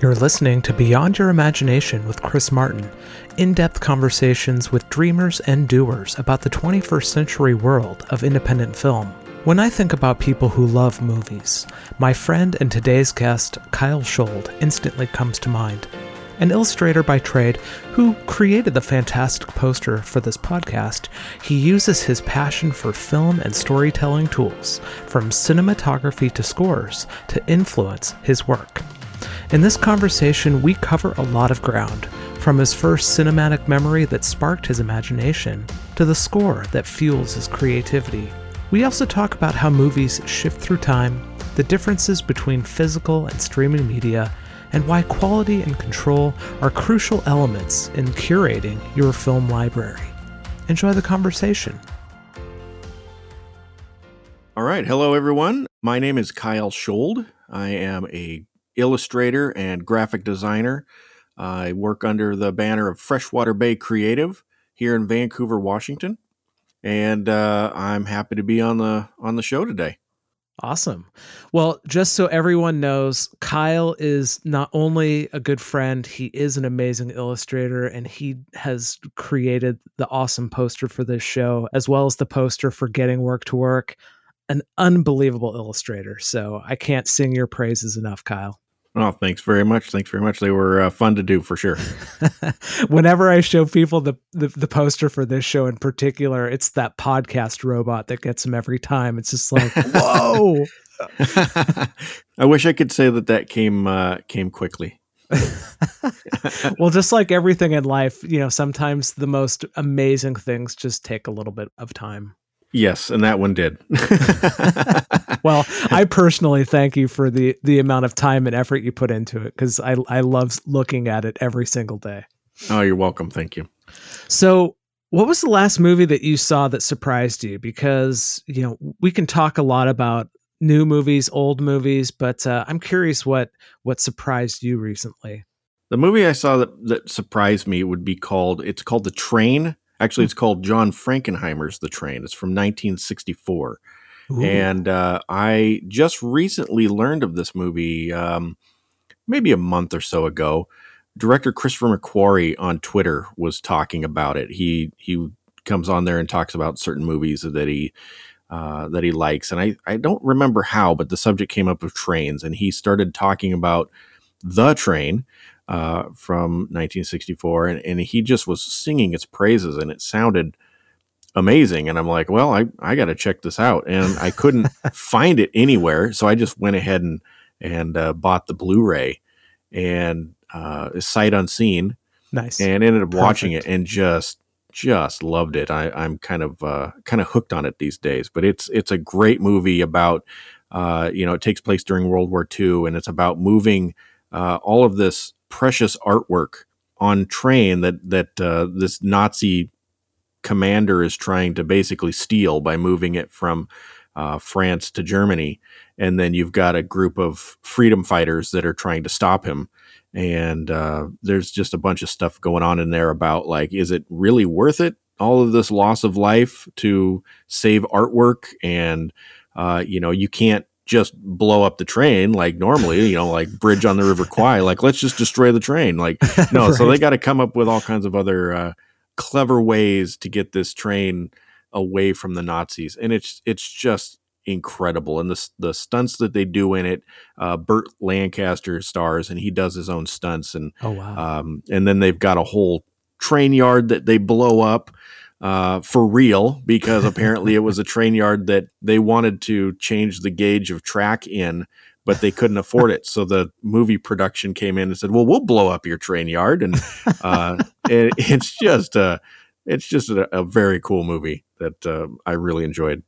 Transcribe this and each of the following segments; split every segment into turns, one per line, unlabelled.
You're listening to Beyond Your Imagination with Chris Martin, in depth conversations with dreamers and doers about the 21st century world of independent film. When I think about people who love movies, my friend and today's guest, Kyle Shold, instantly comes to mind. An illustrator by trade who created the fantastic poster for this podcast, he uses his passion for film and storytelling tools, from cinematography to scores, to influence his work. In this conversation, we cover a lot of ground, from his first cinematic memory that sparked his imagination to the score that fuels his creativity. We also talk about how movies shift through time, the differences between physical and streaming media, and why quality and control are crucial elements in curating your film library. Enjoy the conversation.
All right. Hello, everyone. My name is Kyle Shold. I am a illustrator and graphic designer. I work under the banner of Freshwater Bay Creative here in Vancouver, Washington, and uh, I'm happy to be on the on the show today.
Awesome. Well, just so everyone knows, Kyle is not only a good friend, he is an amazing illustrator and he has created the awesome poster for this show, as well as the poster for Getting Work to Work. An unbelievable illustrator. So I can't sing your praises enough, Kyle.
Oh, thanks very much. Thanks very much. They were uh, fun to do for sure.
Whenever I show people the, the, the poster for this show in particular, it's that podcast robot that gets them every time. It's just like, whoa.
I wish I could say that that came uh, came quickly.
well, just like everything in life, you know, sometimes the most amazing things just take a little bit of time.
Yes, and that one did.
well, I personally thank you for the the amount of time and effort you put into it because I I love looking at it every single day.
Oh, you're welcome. Thank you.
So, what was the last movie that you saw that surprised you? Because you know we can talk a lot about new movies, old movies, but uh, I'm curious what what surprised you recently.
The movie I saw that that surprised me would be called. It's called The Train Actually, it's called John Frankenheimer's The Train. It's from 1964. Ooh. And uh, I just recently learned of this movie, um, maybe a month or so ago. Director Christopher McQuarrie on Twitter was talking about it. He he comes on there and talks about certain movies that he uh, that he likes, and I I don't remember how, but the subject came up of trains, and he started talking about the train, uh, from 1964, and, and he just was singing its praises, and it sounded amazing. And I'm like, well, I, I got to check this out, and I couldn't find it anywhere, so I just went ahead and and uh, bought the Blu-ray and uh, sight unseen.
Nice.
And ended up Perfect. watching it and just just loved it. I, I'm kind of uh, kind of hooked on it these days. But it's it's a great movie about uh, you know it takes place during World War II and it's about moving uh, all of this precious artwork on train that that uh, this Nazi commander is trying to basically steal by moving it from uh, France to Germany, and then you've got a group of freedom fighters that are trying to stop him. And uh, there's just a bunch of stuff going on in there about like, is it really worth it? All of this loss of life to save artwork, and uh, you know, you can't just blow up the train like normally, you know, like Bridge on the River Kwai. Like, let's just destroy the train. Like, no. right. So they got to come up with all kinds of other uh, clever ways to get this train away from the Nazis, and it's it's just incredible. And the the stunts that they do in it, uh, Burt Lancaster stars, and he does his own stunts, and
oh wow,
um, and then they've got a whole train yard that they blow up uh, for real because apparently it was a train yard that they wanted to change the gauge of track in, but they couldn't afford it. So the movie production came in and said, "Well, we'll blow up your train yard," and uh, it, it's just a it's just a, a very cool movie that uh, I really enjoyed.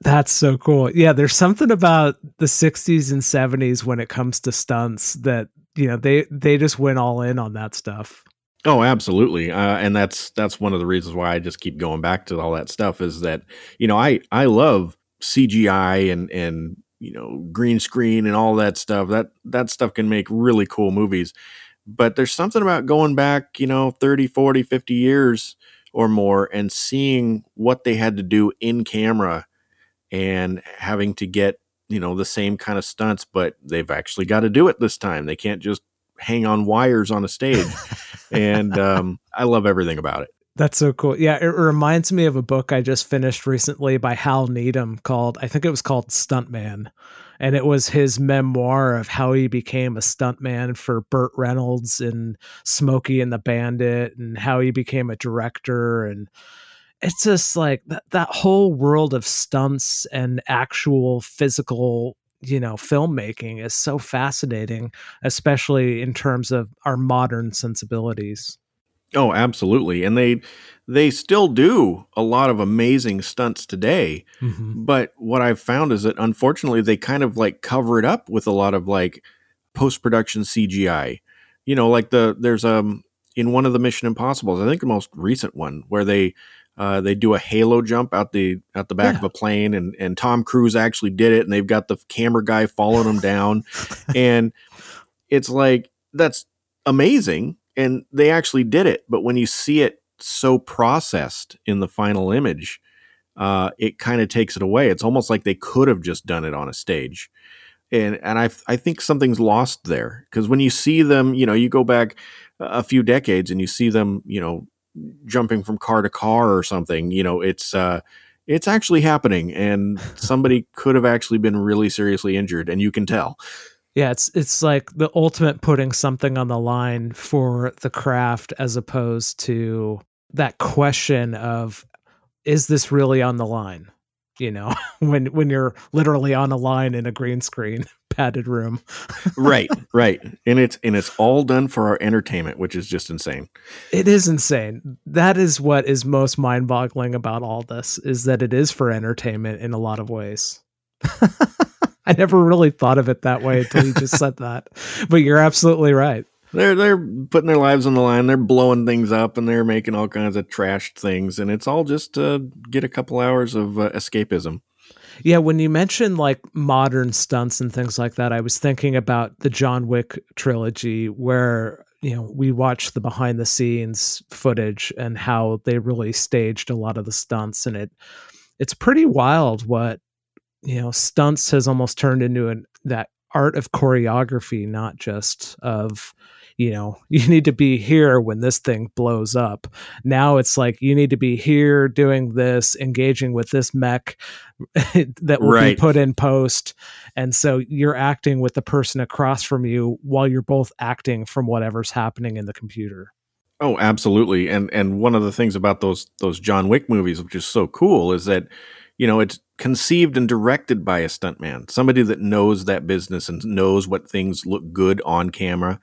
That's so cool. Yeah, there's something about the 60s and 70s when it comes to stunts that you know they they just went all in on that stuff.
Oh, absolutely, uh, and that's that's one of the reasons why I just keep going back to all that stuff. Is that you know I I love CGI and and you know green screen and all that stuff. That that stuff can make really cool movies, but there's something about going back, you know, 30, 40, 50 years or more and seeing what they had to do in camera and having to get you know the same kind of stunts, but they've actually got to do it this time. They can't just hang on wires on a stage, and um, I love everything about it.
That's so cool. Yeah, it reminds me of a book I just finished recently by Hal Needham called I think it was called Stuntman. And it was his memoir of how he became a stuntman for Burt Reynolds and Smokey and the Bandit and how he became a director and it's just like that, that whole world of stunts and actual physical you know filmmaking is so fascinating especially in terms of our modern sensibilities
Oh, absolutely. And they they still do a lot of amazing stunts today. Mm-hmm. But what I've found is that unfortunately they kind of like cover it up with a lot of like post-production CGI. You know, like the there's um in one of the Mission Impossibles, I think the most recent one, where they uh, they do a halo jump out the out the back yeah. of a plane, and and Tom Cruise actually did it, and they've got the camera guy following him down, and it's like that's amazing, and they actually did it. But when you see it so processed in the final image, uh, it kind of takes it away. It's almost like they could have just done it on a stage. And and I I think something's lost there because when you see them, you know, you go back a few decades and you see them, you know, jumping from car to car or something, you know, it's uh, it's actually happening, and somebody could have actually been really seriously injured, and you can tell.
Yeah, it's it's like the ultimate putting something on the line for the craft as opposed to that question of is this really on the line? You know, when when you're literally on a line in a green screen padded room.
right, right. And it's and it's all done for our entertainment, which is just insane.
It is insane. That is what is most mind-boggling about all this is that it is for entertainment in a lot of ways. I never really thought of it that way until you just said that. But you're absolutely right.
They're they're putting their lives on the line. They're blowing things up and they're making all kinds of trashed things, and it's all just to get a couple hours of uh, escapism.
Yeah, when you mentioned like modern stunts and things like that, I was thinking about the John Wick trilogy where you know we watched the behind the scenes footage and how they really staged a lot of the stunts and it it's pretty wild what you know stunts has almost turned into an that art of choreography not just of you know you need to be here when this thing blows up. Now it's like you need to be here doing this engaging with this mech that will right. be put in post. And so you're acting with the person across from you while you're both acting from whatever's happening in the computer.
Oh absolutely. And and one of the things about those those john wick movies which is so cool is that you know it's conceived and directed by a stuntman, somebody that knows that business and knows what things look good on camera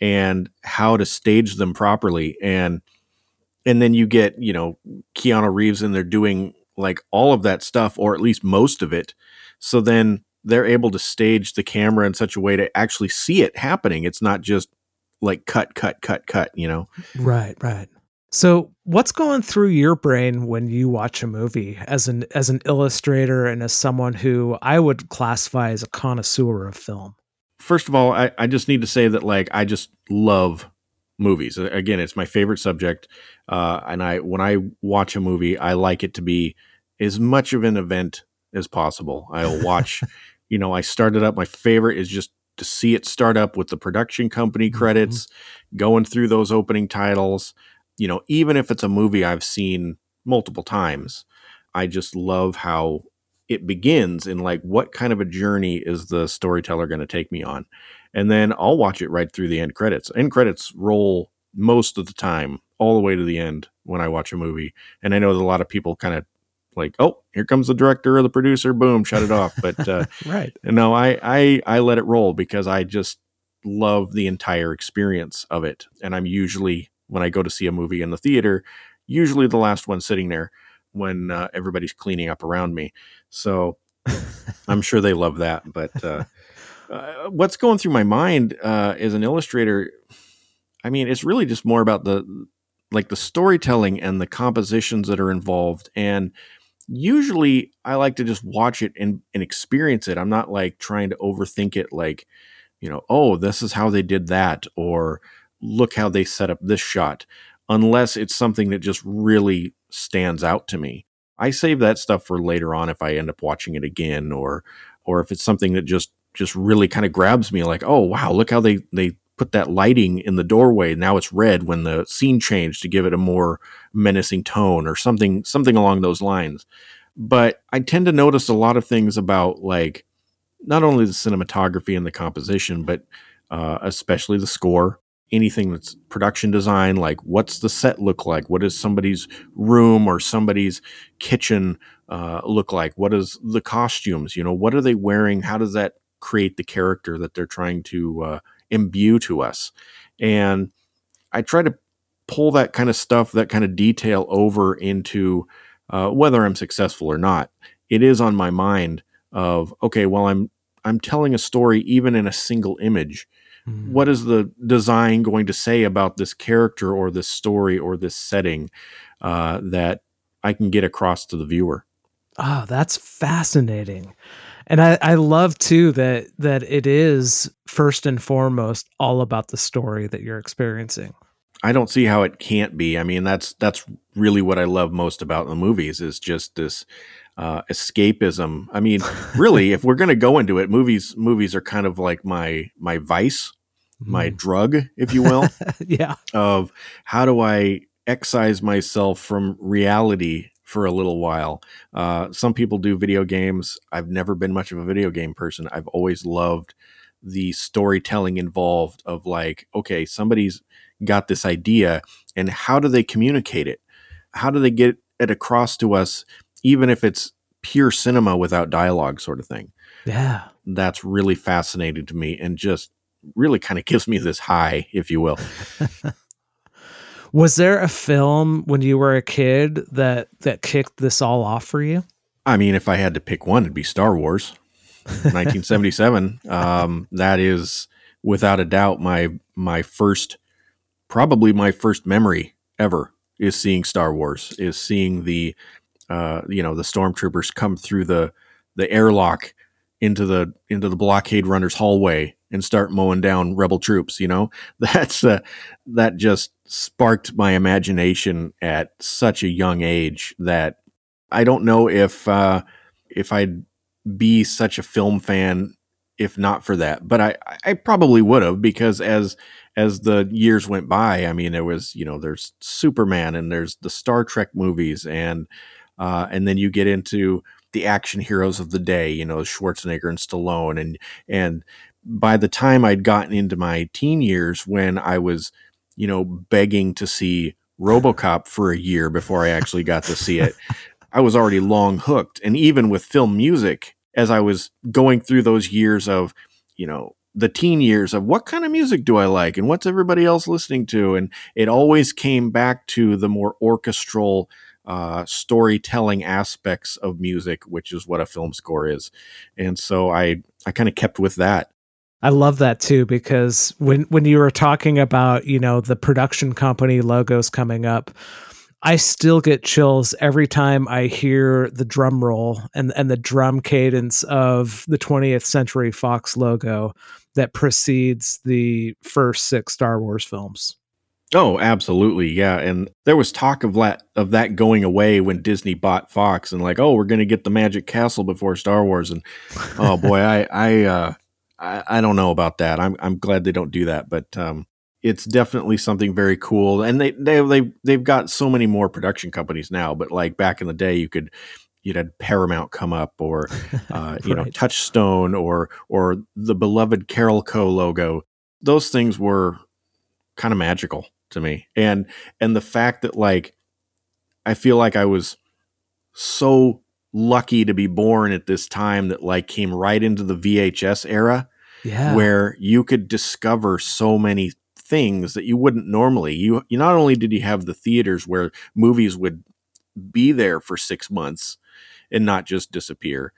and how to stage them properly. And and then you get, you know, Keanu Reeves and they're doing like all of that stuff, or at least most of it. So then they're able to stage the camera in such a way to actually see it happening. It's not just like cut, cut, cut, cut, you know?
Right, right. So, what's going through your brain when you watch a movie as an as an illustrator and as someone who I would classify as a connoisseur of film?
First of all, I, I just need to say that like I just love movies. Again, it's my favorite subject, uh, and I when I watch a movie, I like it to be as much of an event as possible. I'll watch, you know, I started up. My favorite is just to see it start up with the production company mm-hmm. credits, mm-hmm. going through those opening titles you know, even if it's a movie I've seen multiple times, I just love how it begins and like what kind of a journey is the storyteller going to take me on? And then i'll watch it right through the end credits. End credits roll most of the time all the way to the end when i watch a movie. And i know that a lot of people kind of like oh here comes the director or the producer boom shut it off. But uh
right.
no I, I i let it roll because i just love the entire experience of it. And i'm usually when I go to see a movie in the theater, usually the last one sitting there when uh, everybody's cleaning up around me. So I'm sure they love that. But uh, uh, what's going through my mind uh, as an illustrator, I mean, it's really just more about the like the storytelling and the compositions that are involved. And usually I like to just watch it and, and experience it. I'm not like trying to overthink it like, you know, oh, this is how they did that, or look how they set up this shot, unless it's something that just really stands out to me. I save that stuff for later on if I end up watching it again or or if it's something that just just really kind of grabs me like oh wow look how they they put that lighting in the doorway. Now it's red when the scene changed to give it a more menacing tone or something something along those lines. But i tend to notice a lot of things about like not only the cinematography and the composition but uh, especially the score anything that's production design like what's the set look like? What does somebody's room or somebody's kitchen uh, look like? What is the costumes you know? What are they wearing? How does that create the character that they're trying to uh, imbue to us? And i try to pull that kind of stuff that kind of detail over into uh, whether i'm successful or not. It is on my mind of okay well i'm i'm telling a story even in a single image Mm-hmm. What is the design going to say about this character or this story or this setting uh, that I can get across to the viewer?
Oh, that's fascinating. And I, I love too that that it is first and foremost all about the story that you're experiencing.
I don't see how it can't be. I mean, that's that's really what I love most about the movies is just this uh, escapism. I mean, really, if we're going to go into it, movies movies are kind of like my my vice, my mm. drug, if you will.
yeah.
Of how do I excise myself from reality for a little while? Uh, some people do video games. I've never been much of a video game person. I've always loved the storytelling involved of like, okay, somebody's got this idea, and how do they communicate it? How do they get it across to us even if it's pure cinema without dialogue sort of thing.
Yeah.
That's really fascinating to me and just really kind of gives me this high, if you will.
Was there a film when you were a kid that that kicked this all off for you?
I mean, if I had to pick one, it'd be Star Wars, 1977. um, that is without a doubt my my first, probably my first memory ever is seeing Star Wars. Is seeing the uh, you know the stormtroopers come through the the airlock into the into the blockade runners hallway and start mowing down rebel troops you know? That's uh, that just sparked my imagination at such a young age that i don't know if uh, if i'd be such a film fan if not for that but i i probably would have because as as the years went by i mean there was you know there's superman and there's the star trek movies and uh, and then you get into the action heroes of the day, you know, Schwarzenegger and Stallone, and and by the time I'd gotten into my teen years, when I was, you know, begging to see RoboCop for a year before I actually got to see it, I was already long hooked. And even with film music, as I was going through those years of, you know, the teen years of what kind of music do I like and what's everybody else listening to, and it always came back to the more orchestral uh, storytelling aspects of music, which is what a film score is. And so I I kind of kept with that.
I love that too because when when you were talking about you know the production company logos coming up, I still get chills every time I hear the drum roll and and the drum cadence of the 20th Century Fox logo that precedes the first six Star Wars films.
Oh, absolutely, yeah. And there was talk of that of that going away when Disney bought Fox, and like, oh, we're going to get the Magic Castle before Star Wars, and oh boy, I I, uh, I I don't know about that. I'm I'm glad they don't do that, but um, it's definitely something very cool. And they they they they've got so many more production companies now, but like back in the day, you could you'd had Paramount come up, or uh, you right. know Touchstone, or or the beloved Carolco logo. Those things were kind of magical to me. And and the fact that like I feel like I was so lucky to be born at this time that like came right into the VHS era.
Yeah.
Where you could discover so many things that you wouldn't normally. You you not only did you have the theaters where movies would be there for 6 months and not just disappear.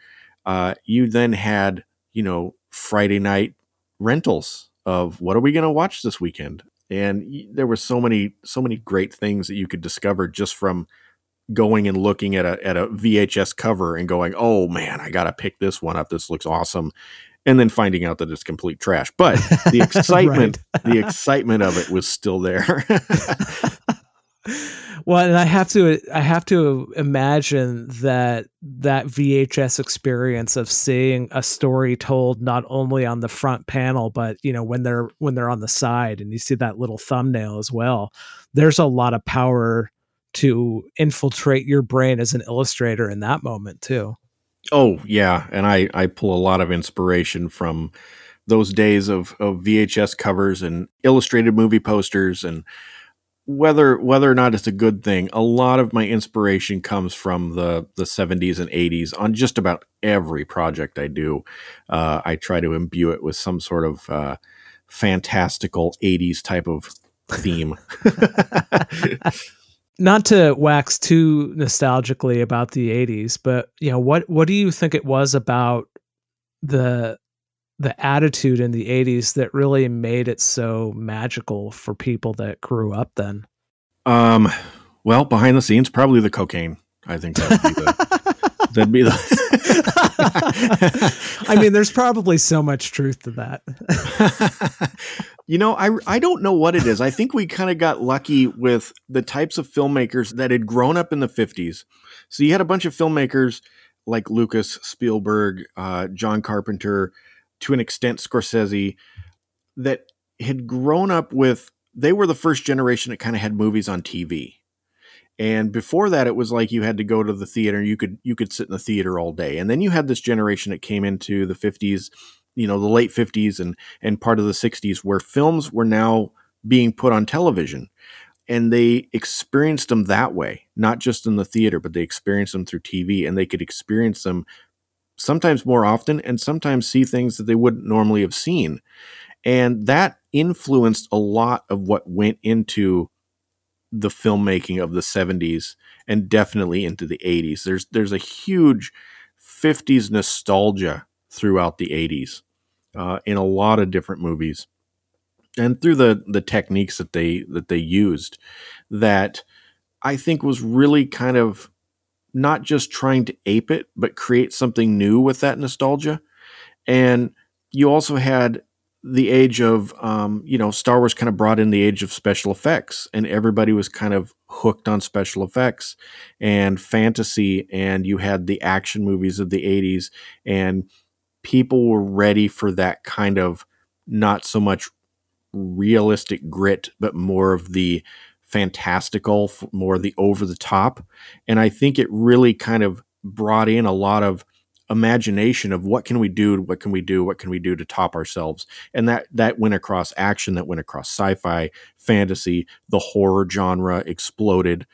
Uh, you then had, you know, Friday night rentals of what are we going to watch this weekend? And there were so many so many great things that you could discover just from going and looking at a at a VHS cover and going, "Oh man, I got to pick this one up. This looks awesome." And then finding out that it's complete trash. But the excitement, the excitement of it was still there.
well, and I have to I have to imagine that that VHS experience of seeing a story told not only on the front panel but you know when they're when they're on the side and you see that little thumbnail as well. There's a lot of power to infiltrate your brain as an illustrator in that moment too.
Oh, yeah, and I I pull a lot of inspiration from those days of of VHS covers and illustrated movie posters and whether whether or not it's a good thing, a lot of my inspiration comes from the the 70s and 80s on just about every project I do. Uh, I try to imbue it with some sort of uh, fantastical 80s type of theme.
Not to wax too nostalgically about the 80s, but you know what what do you think it was about the the attitude in the 80s that really made it so magical for people that grew up then?
Um, well, behind the scenes, probably the cocaine. I think that'd be the. that'd be the
I mean, there's probably so much truth to that.
you know, I I don't know what it is. I think we kind of got lucky with the types of filmmakers that had grown up in the 50s. So you had a bunch of filmmakers like Lucas, Spielberg, uh, John Carpenter, to an extent Scorsese that had grown up with they were the first generation that kind of had movies on TV. And before that it was like you had to go to the theater, you could you could sit in the theater all day. And then you had this generation that came into the 50s, you know, the late 50s and and part of the 60s where films were now being put on television and they experienced them that way, not just in the theater, but they experienced them through TV and they could experience them sometimes more often and sometimes see things that they wouldn't normally have seen. And that influenced a lot of what went into the filmmaking of the 70s and definitely into the 80s. There's there's a huge 50s nostalgia throughout the 80s uh, in a lot of different movies and through the the techniques that they that they used that I think was really kind of not just trying to ape it, but create something new with that nostalgia. And you also had the age of, um, you know, Star Wars kind of brought in the age of special effects, and everybody was kind of hooked on special effects and fantasy. And you had the action movies of the 80s, and people were ready for that kind of not so much realistic grit, but more of the fantastical, more the over the top. And I think it really kind of brought in a lot of imagination of what can we do what can we do what can we do to top ourselves. And that that went across action that went across sci-fi fantasy the horror genre exploded.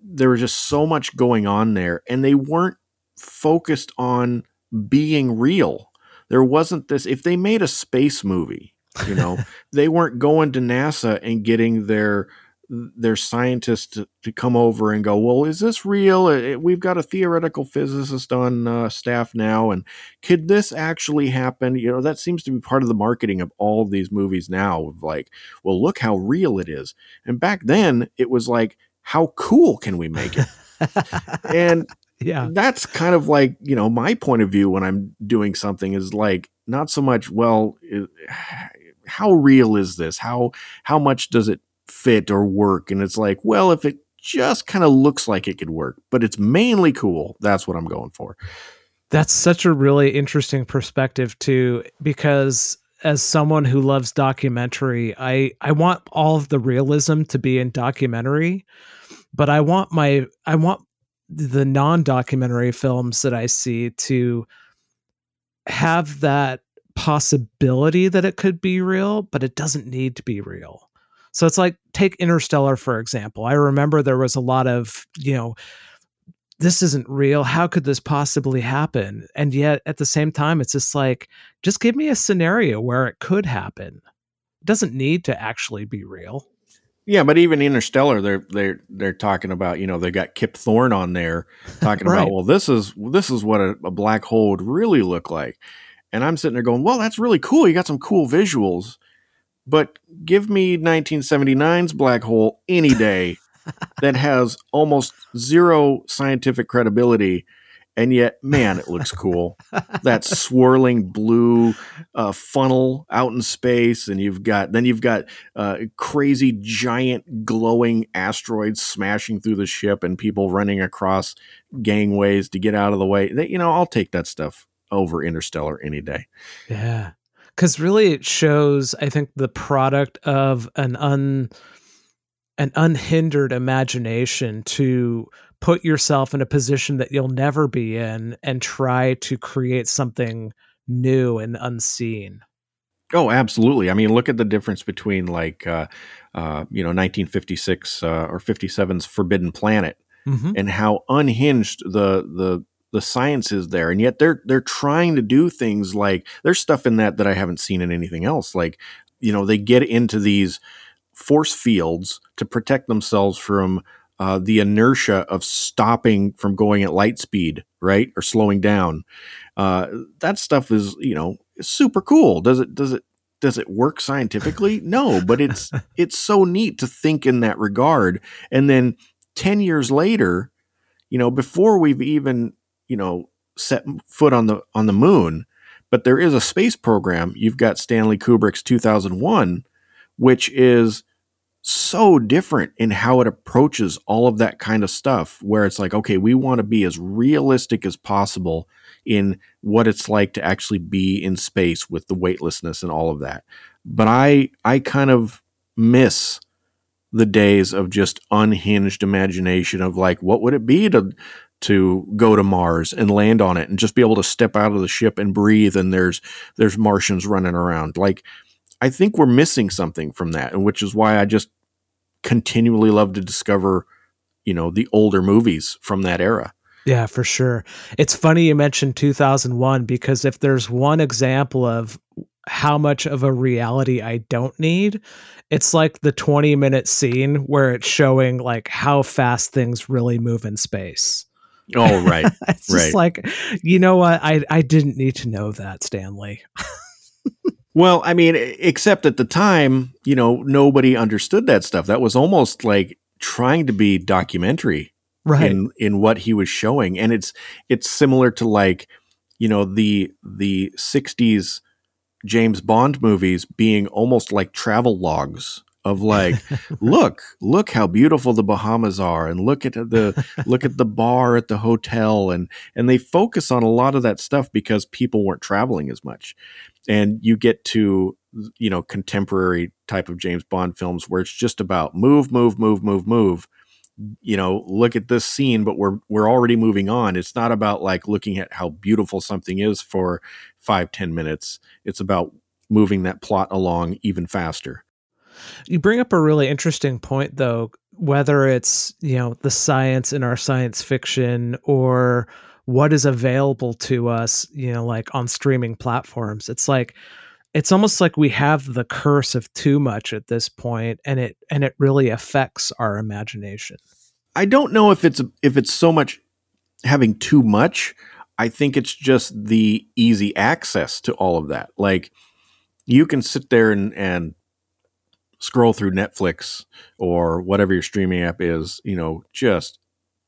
There was just so much going on there and they weren't focused on being real. There wasn't this if they made a space movie you know they weren't going to nasa and getting their their scientists to, to, come over and go, well, is this real? We've got a theoretical physicist on uh, staff now, and could this actually happen? You know, that seems to be part of the marketing of all of these movies now. Of like, well, look how real it is. And back then, it was like, how cool can we make it? and yeah, that's kind of like you know my point of view when I'm doing something is like not so much well. how real is this? How how much does it fit or work. And it's like, well, if it just kind of looks like it could work, but it's mainly cool, that's what I'm going for.
That's such a really interesting perspective too, because as someone who loves documentary, I I want all of the realism to be in documentary, but I want my I want the non-documentary films that I see to have that possibility that it could be real, but it doesn't need to be real. So it's like take Interstellar for example. I remember there was a lot of, you know, this isn't real. How could this possibly happen? And yet at the same time it's just like just give me a scenario where it could happen. It doesn't need to actually be real.
Yeah, but even Interstellar, they're they're they're talking about you know they got Kip Thorne on there talking right. about well this is this is what a, a, black hole would really look like, and I'm sitting there going well that's really cool you got some cool visuals, but give me 1979's black hole any day that has almost zero scientific credibility and yet man it looks cool. That swirling blue uh, funnel out in space and you've got then you've got uh, crazy giant glowing asteroids smashing through the ship and people running across gangways to get out of the way. They, you know i'll take that stuff over interstellar any day.
Yeah because really it shows i think the product of an un an unhindered imagination to put yourself in a position that you'll never be in and try to create something new and unseen.
Oh, absolutely. I mean, look at the difference between like, uh, uh, you know, 1956 uh, or 57's Forbidden Planet, mm-hmm. and how unhinged the the the science is there, and yet they're they're trying to do things like there's stuff in that that I haven't seen in anything else. Like, you know, they get into these force fields to protect themselves from uh, the inertia of stopping from going at light speed, right, or slowing down. Uh, that stuff is, you know, super cool. Does it? Does it? Does it work scientifically? No, but it's it's so neat to think in that regard. And then ten years later, you know, before we've even you know set foot on the on the moon, but there is a space program. You've got Stanley Kubrick's 2001, which is so different in how it approaches all of that kind of stuff where it's like okay we want to be as realistic as possible in what it's like to actually be in space with the weightlessness and all of that but i i kind of miss the days of just unhinged imagination of like what would it be to to go to Mars and land on it and just be able to step out of the ship and breathe and there's there's Martians running around like I think we're missing something from that and which is why I just continually love to discover, you know, the older movies from that era.
Yeah, for sure. It's funny you mentioned 2001 because if there's one example of how much of a reality I don't need, it's like the 20 minute scene where it's showing like how fast things really move in space.
Oh, right.
it's
right.
just like, you know what? I, I didn't need to know that, Stanley.
Well, I mean, except at the time, you know, nobody understood that stuff. That was almost like trying to be documentary
right.
in in what he was showing. And it's it's similar to like, you know, the the 60s James Bond movies being almost like travel logs of like look look how beautiful the bahamas are and look at the look at the bar at the hotel and and they focus on a lot of that stuff because people weren't traveling as much and you get to you know contemporary type of James Bond films where it's just about move, move, move, move, move. You know, look at this scene, but we're we're already moving on. It's not about like looking at how beautiful something is for five ten minutes. It's about moving that plot along even faster.
You bring up a really interesting point, though. Whether it's you know the science in our science fiction or what is available to us, you know, like on streaming platforms. It's like it's almost like we have the curse of too much at this point and it and it really affects our imagination.
I don't know if it's if it's so much having too much. I think it's just the easy access to all of that. Like you can sit there and, and scroll through Netflix or whatever your streaming app is, you know, just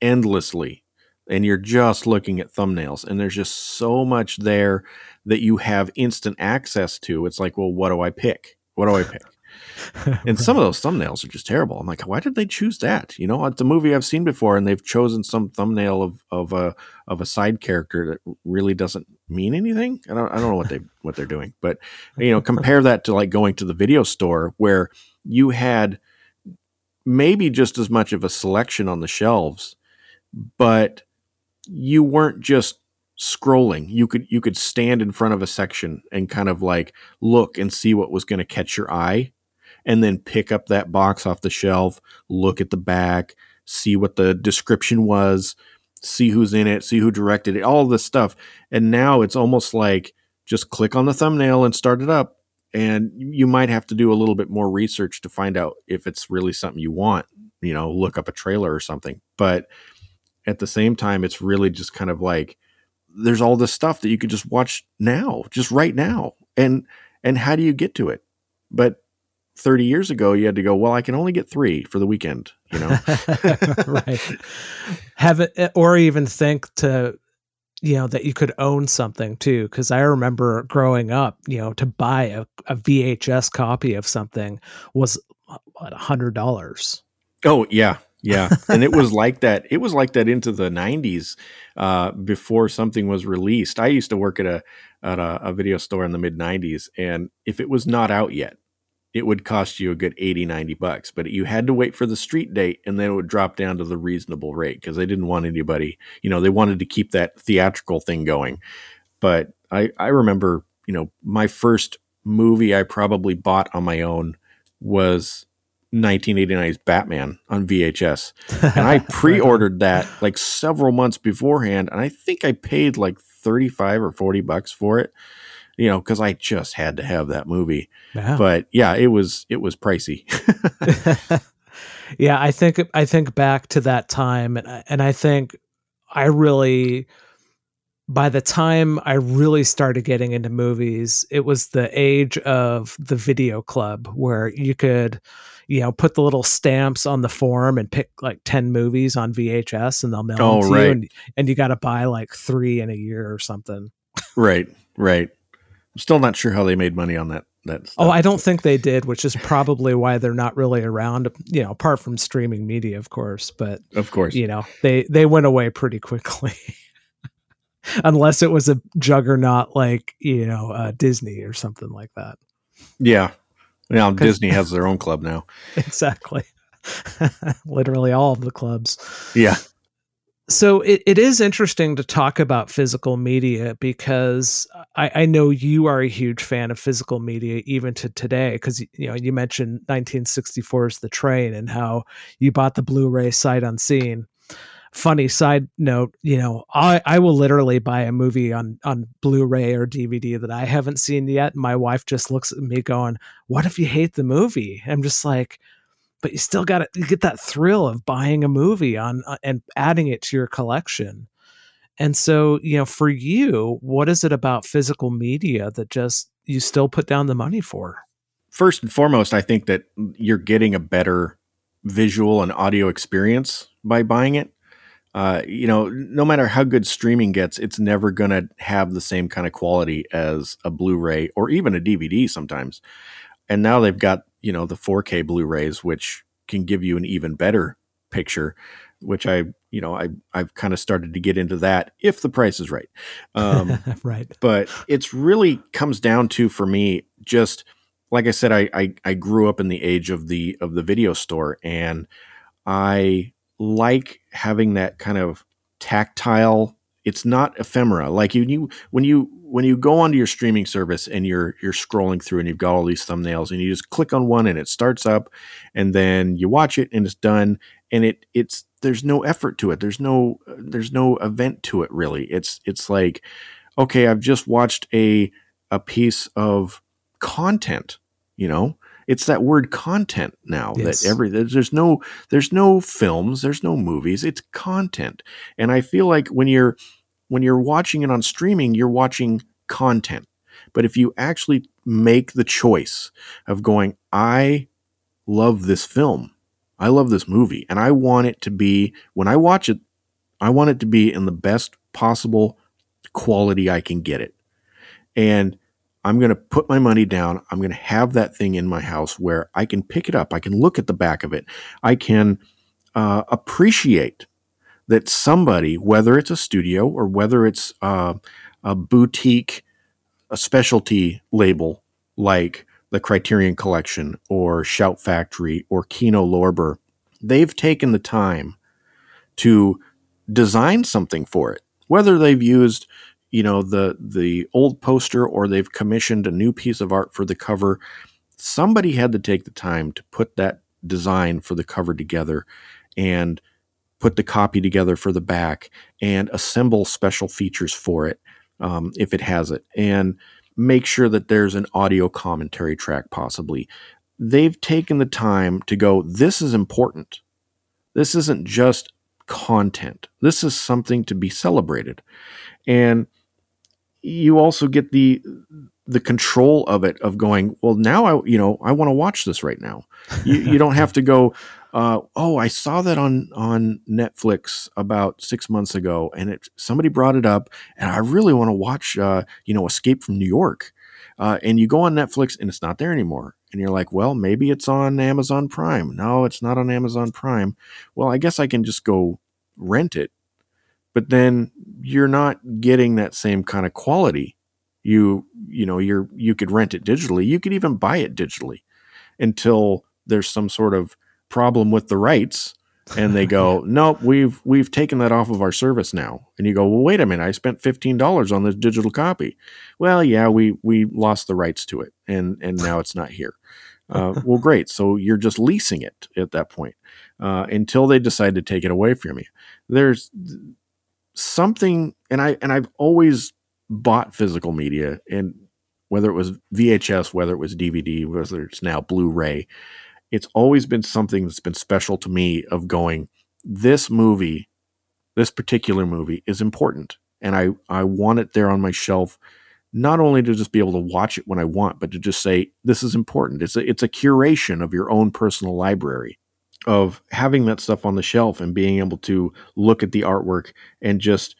endlessly and you're just looking at thumbnails and there's just so much there that you have instant access to. It's like well what do i pick? What do i pick? And some of those thumbnails are just terrible. I'm like why did they choose that? You know it's a movie i've seen before and they've chosen some thumbnail of, of a of a side character that really doesn't mean anything. I don't, I don't know what they what they're doing but you know compare that to like going to the video store where you had maybe just as much of a selection on the shelves but you weren't just scrolling. You could you could stand in front of a section and kind of like look and see what was going to catch your eye and then pick up that box off the shelf look at the back see what the description was see who's in it see who directed it all this stuff. And now it's almost like just click on the thumbnail and start it up and you might have to do a little bit more research to find out if it's really something you want you know look up a trailer or something but at the same time, it's really just kind of like there's all this stuff that you could just watch now, just right now. And and how do you get to it? But 30 years ago you had to go, well, I can only get 3 for the weekend, you know.
right. Have it or even think to you know that you could own something too because i remember growing up you know to buy a, a vhs copy of something was what a hundred dollars.
Oh yeah yeah. And it was like that it was like that into the 90s uh, before something was released. I used to work at a at a, a video store in the mid 90s and if it was not out yet it would cost you a good 80 90 bucks but you had to wait for the street date and then it would drop down to the reasonable rate because they didn't want anybody you know they wanted to keep that theatrical thing going. But i i remember you know my first movie i probably bought on my own was 1989's batman on vhs and i pre-ordered that like several months beforehand and i think i paid like 35 or 40 bucks for it you know, because I just had to have that movie. But yeah, it was it was pricey.
yeah, I think I think back to that time, and and I think I really by the time I really started getting into movies, it was the age of the video club where you could, you know, put the little stamps on the form and pick like 10 movies on VHS and they'll mail oh, them to right. you. And, and you got to buy like three in a year or something.
Right, right. I'm still not sure how they made money on that. That
stuff. oh, I don't think they did, which is probably why they're not really around. You know, apart from streaming media, of course. But
of course,
you know, they they went away pretty quickly. Unless it was a juggernaut like you know uh, Disney or something like that.
Yeah, now Disney has their own club now.
Exactly. Literally all of the clubs.
Yeah
so it, it is interesting to talk about physical media because I, I know you are a huge fan of physical media even to today because you know you mentioned 1964's The Train and how you bought the Blu-ray sight unseen. Funny side note, you know, I, I will literally buy a movie on on Blu-ray or DVD that I haven't seen yet. My wife just looks at me going, "What if you hate the movie?" I'm just like, but you still got to get that thrill of buying a movie on uh, and adding it to your collection. And so, you know, for you, what is it about physical media that just you still put down the money for?
First and foremost, I think that you're getting a better visual and audio experience by buying it. Uh, you know, no matter how good streaming gets, it's never going to have the same kind of quality as a Blu-ray or even a DVD sometimes. And now they've got you know the 4K Blu-rays, which can give you an even better picture. Which I, you know, I I've kind of started to get into that if the price is right.
Um, right.
But it's really comes down to for me just like I said, I, I I grew up in the age of the of the video store, and I like having that kind of tactile. It's not ephemera. Like you, you when you when you go onto your streaming service and you're you're scrolling through and you've got all these thumbnails and you just click on one and it starts up and then you watch it and it's done and it it's there's no effort to it. There's no there's no event to it really. It's it's like okay I've just watched a a piece of content you know? It's that word content now yes. that every there's no there's no films there's no movies. It's content. And i feel like when you're when you're watching it on streaming, you're watching content. But if you actually make the choice of going, I love this film, I love this movie, and I want it to be, when I watch it, I want it to be in the best possible quality I can get it. And I'm going to put my money down. I'm going to have that thing in my house where I can pick it up. I can look at the back of it. I can uh, appreciate that somebody, whether it's a studio or whether it's uh, a boutique, a specialty label like the Criterion Collection or Shout Factory or Kino Lorber, they've taken the time to design something for it. Whether they've used, you know, the the old poster or they've commissioned a new piece of art for the cover, somebody had to take the time to put that design for the cover together and put the copy together for the back and assemble special features for it um, if it has it and make sure that there's an audio commentary track possibly. They've taken the time to go this is important. This isn't just content. This is something to be celebrated. And you also get the the control of it of going well now i you know i want to watch this right now. You, you don't have to go uh, oh i saw that on on netflix about six months ago and it somebody brought it up and i really want to watch uh, you know escape from new york. Uh, and you go on netflix and it's not there anymore. And you're like well maybe it's on amazon prime. No it's not on amazon prime. Well i guess i can just go rent it. But then you're not getting that same kind of quality. You you know you're you could rent it digitally. You could even buy it digitally until there's some sort of problem with the rights and they go nope we've we've taken that off of our service now. And you go well wait a minute i spent $15 on this digital copy. Well yeah we we lost the rights to it and and now it's not here. Uh, well great so you're just leasing it at that point uh, until they decide to take it away from you. There's something and i and i've always bought physical media and whether it was VHS, whether it was DVD, whether it's now Blu-ray, it's always been something that's been special to me of going, this movie, this particular movie is important. And I, I want it there on my shelf, not only to just be able to watch it when I want, but to just say, this is important. It's a, it's a curation of your own personal library of having that stuff on the shelf and being able to look at the artwork and just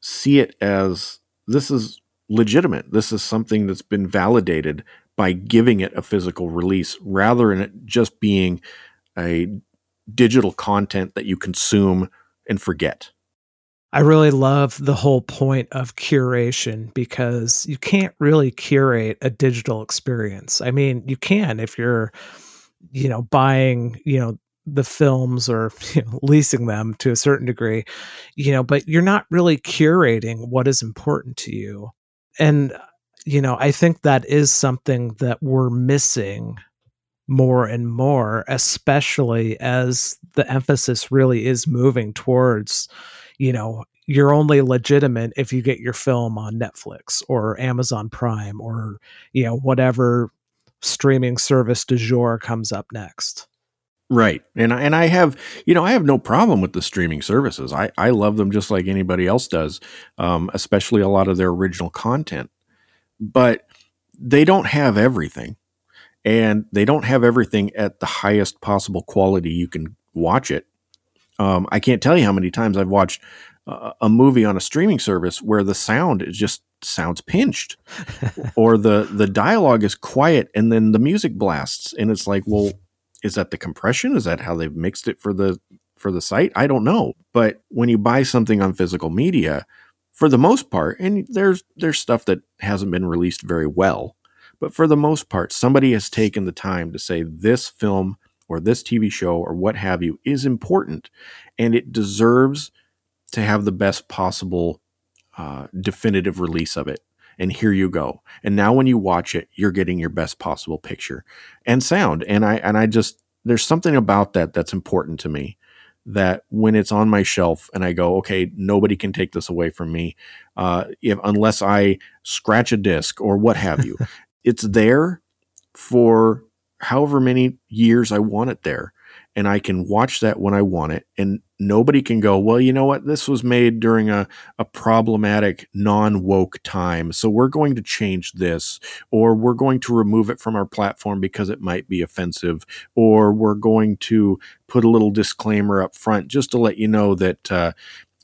see it as this is legitimate. This is something that's been validated by giving it a physical release rather than it just being a digital content that you consume and forget.
I really love the whole point of curation because you can't really curate a digital experience. I mean, you can if you're, you know, buying, you know, the films or you know, leasing them to a certain degree, you know, but you're not really curating what is important to you. And, you know, I think that is something that we're missing more and more, especially as the emphasis really is moving towards, you know, you're only legitimate if you get your film on Netflix or Amazon Prime or, you know, whatever streaming service du jour comes up next.
Right. And and I have, you know, I have no problem with the streaming services. I I love them just like anybody else does. Um, especially a lot of their original content. But they don't have everything. And they don't have everything at the highest possible quality you can watch it. Um, I can't tell you how many times I've watched uh, a movie on a streaming service where the sound is just sounds pinched or the the dialogue is quiet and then the music blasts and it's like well is that the compression? Is that how they've mixed it for the for the site? I don't know. But when you buy something on physical media, for the most part, and there's there's stuff that hasn't been released very well, but for the most part, somebody has taken the time to say this film or this TV show or what have you is important, and it deserves to have the best possible uh, definitive release of it and here you go. And now when you watch it, you're getting your best possible picture and sound. And I and I just there's something about that that's important to me that when it's on my shelf and I go, okay, nobody can take this away from me, uh, if unless I scratch a disc or what have you, it's there for however many years I want it there, and I can watch that when I want it, and nobody can go, well, you know what? This was made during a, a problematic, non woke time. So we're going to change this, or we're going to remove it from our platform because it might be offensive, or we're going to put a little disclaimer up front just to let you know that, uh,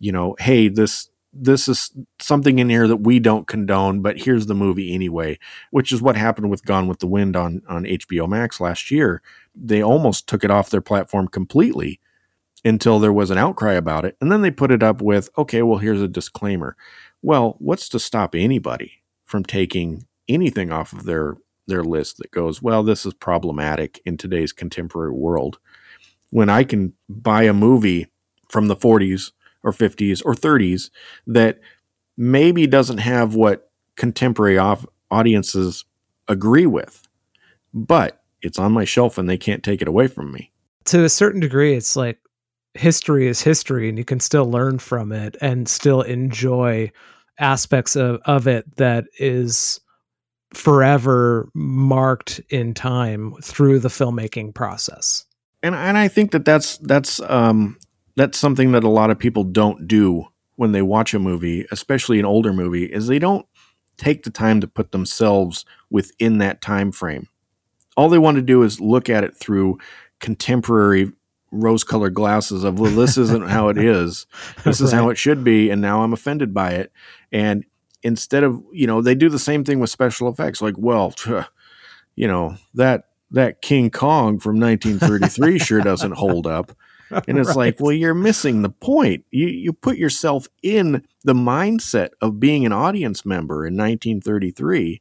you know, hey, this. This is something in here that we don't condone, but here's the movie anyway, which is what happened with Gone with the Wind on, on HBO Max last year. They almost took it off their platform completely until there was an outcry about it. And then they put it up with, okay, well, here's a disclaimer. Well, what's to stop anybody from taking anything off of their their list that goes, well, this is problematic in today's contemporary world. When I can buy a movie from the 40s or 50s or 30s that maybe doesn't have what contemporary off- audiences agree with, but it's on my shelf and they can't take it away from me.
To a certain degree, it's like history is history and you can still learn from it and still enjoy aspects of, of it that is forever marked in time through the filmmaking process.
And and I think that that's that's um that's something that a lot of people don't do when they watch a movie, especially an older movie, is they don't take the time to put themselves within that time frame. All they want to do is look at it through contemporary rose-colored glasses of well this isn't how it is this is right. how it should be and now i'm offended by it and instead of you know they do the same thing with special effects like well you know that that king kong from 1933 sure doesn't hold up and it's right. like well you're missing the point you you put yourself in the mindset of being an audience member in 1933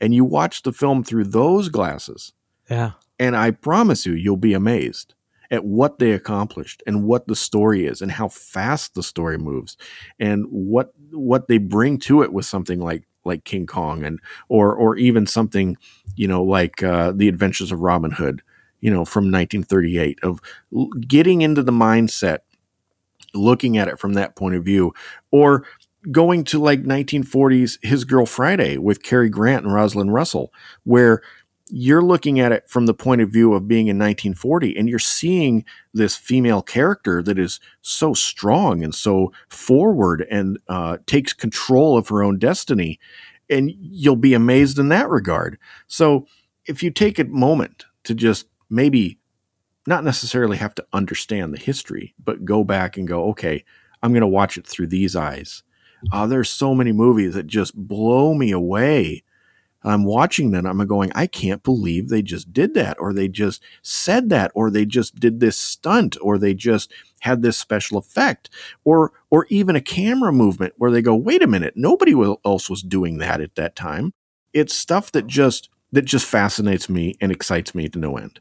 and you watch the film through those glasses
yeah.
and i promise you you'll be amazed at what they accomplished and what the story is and how fast the story moves and what what they bring to it with something like like King Kong and or or even something you know like uh, the Adventures of Robin Hood you know from 1938 of getting into the mindset looking at it from that point of view or going to like 1940s his girl friday with cary grant and rosalind russell where you're looking at it from the point of view of being in 1940 and you're seeing this female character that is so strong and so forward and uh, takes control of her own destiny and you'll be amazed in that regard. So if you take a moment to just maybe not necessarily have to understand the history but go back and go okay i'm going to watch it through these eyes uh, there's so many movies that just blow me away I'm watching them. I'm going, I can't believe they just did that, or they just said that, or they just did this stunt, or they just had this special effect, or or even a camera movement where they go, wait a minute, nobody else was doing that at that time. It's stuff that just that just fascinates me and excites me to no end.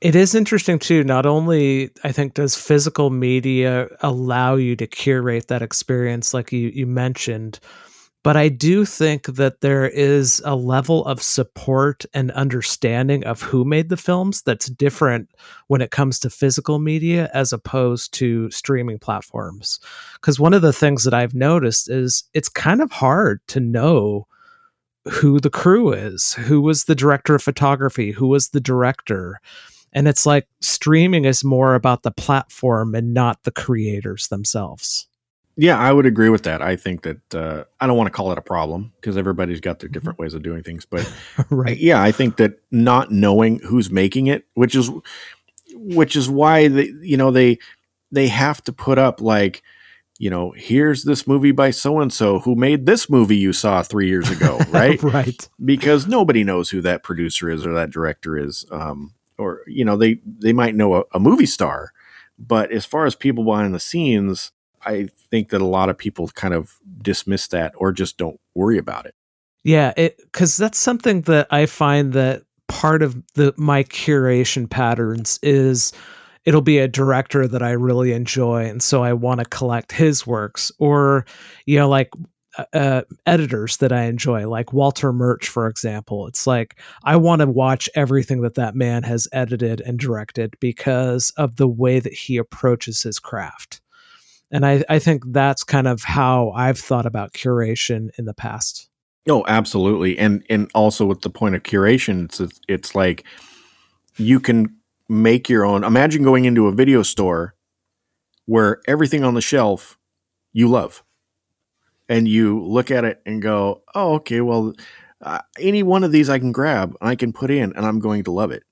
It is interesting too. Not only I think does physical media allow you to curate that experience, like you you mentioned but I do think that there is a level of support and understanding of who made the films that's different when it comes to physical media as opposed to streaming platforms. Because one of the things that I've noticed is it's kind of hard to know who the crew is, who was the director of photography, who was the director. And it's like streaming is more about the platform and not the creators themselves.
Yeah, I would agree with that. I think that uh, I don't want to call it a problem because everybody's got their different ways of doing things. But right, yeah, I think that not knowing who's making it, which is which is why they, you know, they they have to put up like, you know, here's this movie by so and so who made this movie you saw three years ago, right?
right.
Because nobody knows who that producer is or that director is, um, or you know, they they might know a, a movie star, but as far as people behind the scenes I think that a lot of people kind of dismiss that or just don't worry about it.
Yeah, because that's something that I find that part of the my curation patterns is it'll be a director that I really enjoy, and so I want to collect his works, or you know, like uh, uh editors that I enjoy, like Walter Murch, for example. It's like I want to watch everything that that man has edited and directed because of the way that he approaches his craft and I, I think that's kind of how I've thought about curation in the past.
Oh, absolutely, and and also with the point of curation, it's it's like you can make your own. Imagine going into a video store where everything on the shelf you love, and you look at it and go, "Oh, okay, well, uh, any one of these I can grab, I can put in, and I'm going to love it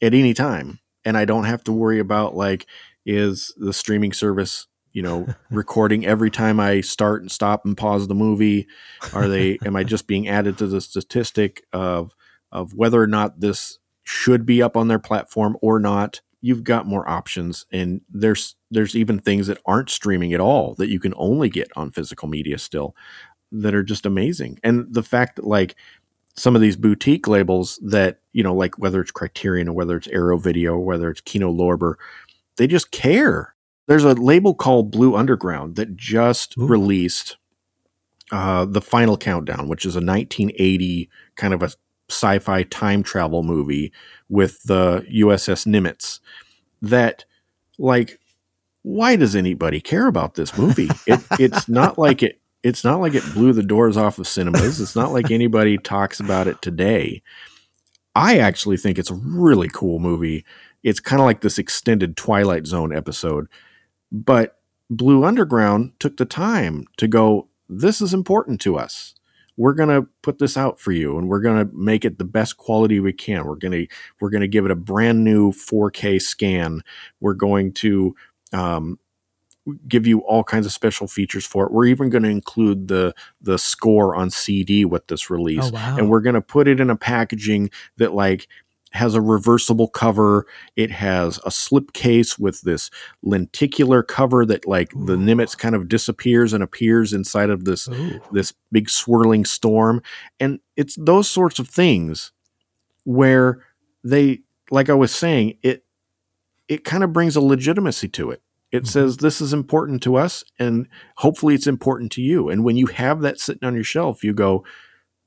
at any time, and I don't have to worry about like." Is the streaming service you know, recording every time I start and stop and pause the movie? Are they? am I just being added to the statistic of of whether or not this should be up on their platform or not? You've got more options, and there's there's even things that aren't streaming at all that you can only get on physical media still that are just amazing. And the fact that like some of these boutique labels that you know, like whether it's Criterion or whether it's Arrow Video or whether it's Kino Lorber, they just care there's a label called Blue Underground that just Ooh. released uh, the Final Countdown, which is a 1980 kind of a sci-fi time travel movie with the USS Nimitz. That, like, why does anybody care about this movie? It, it's not like it. It's not like it blew the doors off of cinemas. It's not like anybody talks about it today. I actually think it's a really cool movie. It's kind of like this extended Twilight Zone episode but Blue Underground took the time to go, this is important to us. We're going to put this out for you and we're going to make it the best quality we can. We're going to we're going to give it a brand new 4k scan. We're going to um, give you all kinds of special features for it. We're even going to include the the score on cd with this release.
Oh, wow.
and we're going to put it in a packaging that like has a reversible cover. It has a slip case with this lenticular cover that like the nimitz kind of disappears and appears inside of this
Ooh.
this big swirling storm. And it's those sorts of things where they like i was saying it it kind of brings a legitimacy to it. It
Mhm.
says this is important to us and hopefully it's important to you. And when you have that sitting on your shelf you go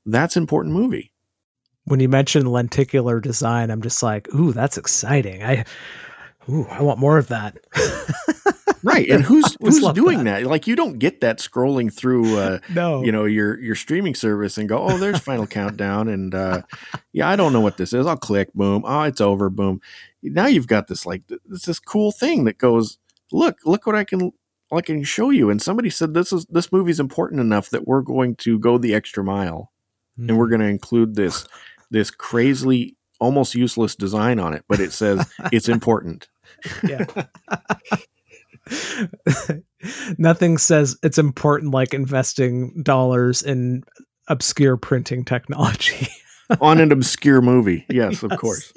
that's important movie
When you mention lenticular design, I'm just like, ooh, that's exciting. I, ooh, I want more of that.
right and who's who's doing that. like you don't get that scrolling through uh
No,
you know your your streaming service and go oh there's final countdown and uh yeah i don't know what this is i'll click boom oh it's over boom now you've got this like this this cool thing that goes look look what i can I can show you and somebody said this is this movie's important enough that we're going to go the extra mile and we're going to include this this crazily almost useless design on it but it says it's important
yeah. Nothing says it's important like investing dollars in obscure printing technology.
on an obscure movie yes of course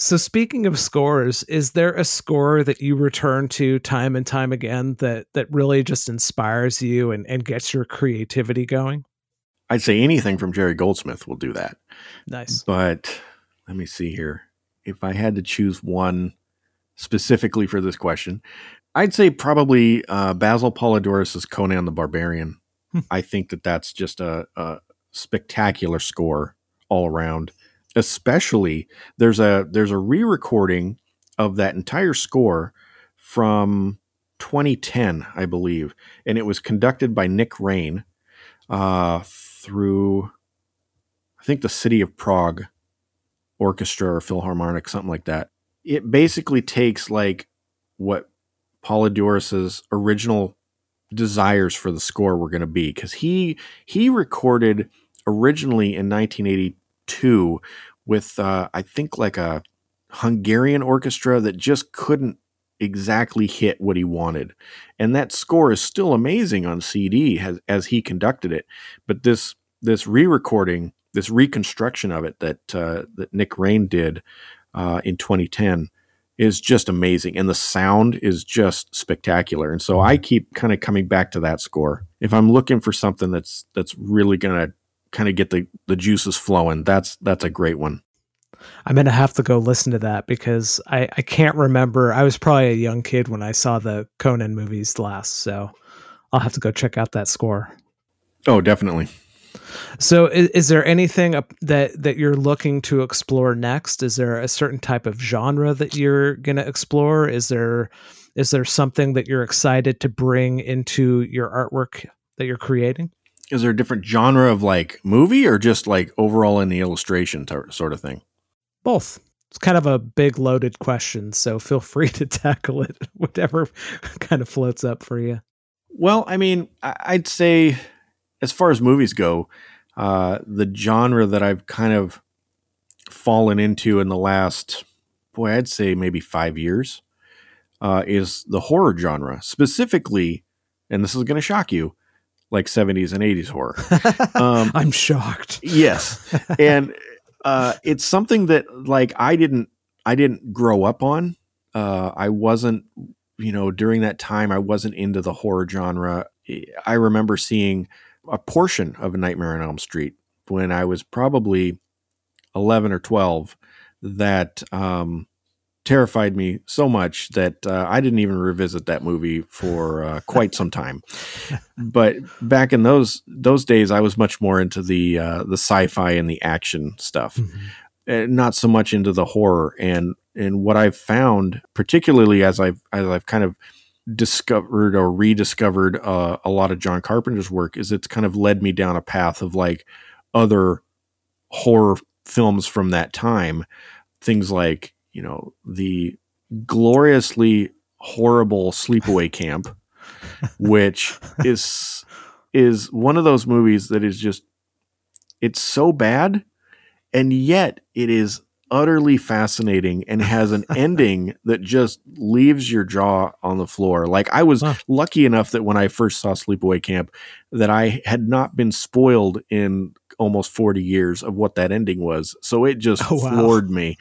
So speaking of scores, is there a score that you return to time and time again that that really just inspires you and, and gets your creativity going?
I'd say anything from jerry goldsmith will do that
Nice.
but let me see here. If I had to choose one specifically for this question, I'd say probably uh, Basil Poledouris's Conan the Barbarian.
Hmm.
I think that that's just a, a spectacular score all around. Especially there's a there's a re-recording of that entire score from 2010, I believe, and it was conducted by Nic Raine uh, through I think the City of Prague orchestra or philharmonic, something like that. It basically takes like what Poledouris's original desires for the score were going to be because he he recorded originally in 1982 with uh, I think like a Hungarian orchestra that just couldn't exactly hit what he wanted, and that score is still amazing on CD as as he conducted it. But this this re-recording, this reconstruction of it that uh, that Nic Raine did uh, in 2010 is just amazing, and the sound is just spectacular. And so I keep kind of coming back to that score. If I'm looking for something that's that's really gonna kind of get the the juices flowing, that's that's a great one.
I'm gonna have to go listen to that because I, I can't remember. I was probably a young kid when I saw the Conan movies last, so I'll have to go check out that score.
Oh, definitely.
So, is, is there anything that that you're looking to explore next? Is there a certain type of genre that you're going to explore? Is there is there something that you're excited to bring into your artwork that you're creating?
Is there a different genre of like movie or just like overall in the illustration t- sort of thing?
Both. It's kind of a big loaded question, so feel free to tackle it whatever kind of floats up for you.
Well, I mean, I'd say as far as movies go, uh, the genre that I've kind of fallen into in the last, boy, I'd say maybe five years, uh, is the horror genre, specifically, and this is going to shock you, like 70s and 80s horror. Um,
I'm shocked.
yes and uh it's something that like i didn't i didn't grow up on uh i wasn't you know during that time i wasn't into the horror genre i remember seeing a portion of nightmare on elm street when i was probably 11 or 12 that um terrified me so much that uh, i didn't even revisit that movie for uh, quite some time but back in those those days, I was much more into the uh, the sci-fi and the action stuff,
Mhm.
uh, not so much into the horror. And and what I've found, particularly as I've as I've kind of discovered or rediscovered uh, a lot of John Carpenter's work, is it's kind of led me down a path of like other horror films from that time, things like you know the gloriously horrible Sleepaway Camp which is is one of those movies that is just it's so bad and yet it is utterly fascinating and has an ending that just leaves your jaw on the floor. Like I was huh. lucky enough that when I first saw Sleepaway Camp that I had not been spoiled in almost 40 years of what that ending was. So it just oh, wow. floored me.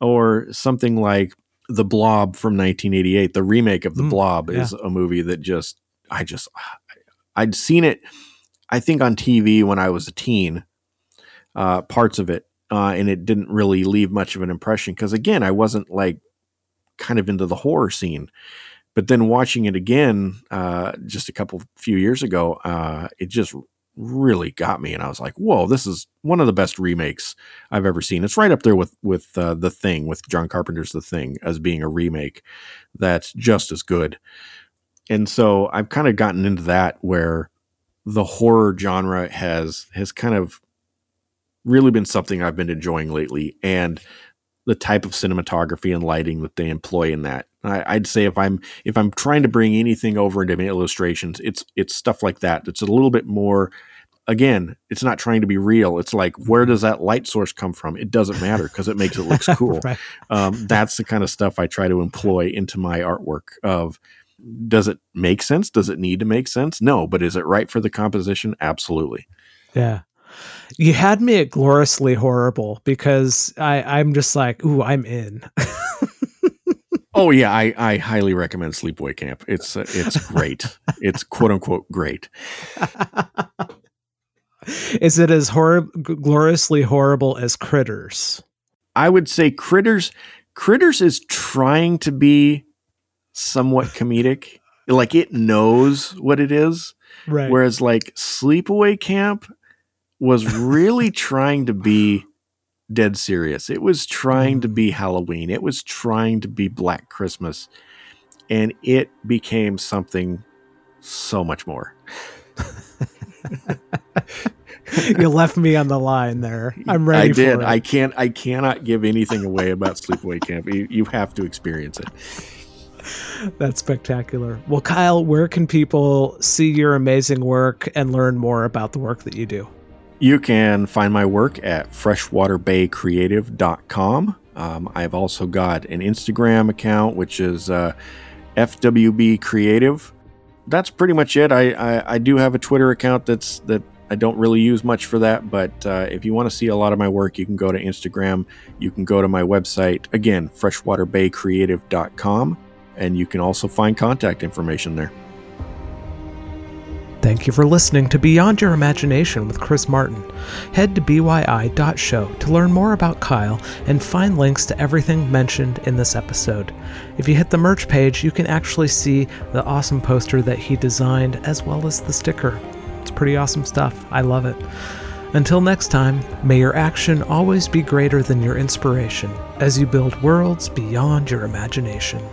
Or something like The Blob from 1988, the remake of The mm, Blob yeah. is a movie that just I just I'd seen it I think on TV when I was a teen. Uh, parts of it uh, and it didn't really leave much of an impression because again i wasn't like kind of into the horror scene. But then watching it again uh, just a couple few years ago uh, it just really got me and i was like whoa this is one of the best remakes i've ever seen. It's right up there with with uh, the thing with john carpenter's the thing as being a remake that's just as good. And so i've kind of gotten into that where the horror genre has has kind of really been something I've been enjoying lately, and the type of cinematography and lighting that they employ in that. I, would say if I'm if I'm trying to bring anything over into illustrations, it's it's stuff like that. It's a little bit more. Again, it's not trying to be real. It's like where does that light source come from? It doesn't matter because it makes it look cool. right. um, that's the kind of stuff I try to employ into my artwork. Of does it make sense? Does it need to make sense? No, but is it right for the composition? Absolutely.
Yeah. You had me at gloriously horrible because I, I'm just like, ooh, I'm in.
oh yeah, I, I highly recommend Sleepaway Camp. It's uh, it's great. it's quote unquote great.
Is it as hor- gloriously horrible as Critters?
I would say Critters. Critters is trying to be somewhat comedic. like it knows what it is. Right. Whereas like Sleepaway Camp was really trying to be dead serious. It was trying to be mm. Halloween. It was trying to be Black Christmas. And it became something so much more.
you left me on the line there. I'm ready.
I did. I can't. I cannot give anything away about Sleepaway Camp. You, you have to experience it.
That's spectacular. Well, Kyle, where can people see your amazing work and learn more about the work that you do?
You can find my work at freshwaterbaycreative.com. Um, I've also got an Instagram account, which is uh, FWB Creative. That's pretty much it. I, I, I, do have a Twitter account that's that I don't really use much for that, but uh, if you want to see a lot of my work, you can go to Instagram. You can go to my website again, freshwaterbaycreative.com, and you can also find contact information there.
Thank you for listening to Beyond Your Imagination with Chris Martin. Head to byi.show to learn more about Kyle and find links to everything mentioned in this episode. If you hit the merch page, you can actually see the awesome poster that he designed as well as the sticker. It's pretty awesome stuff. I love it. Until next time, may your action always be greater than your inspiration as you build worlds beyond your imagination.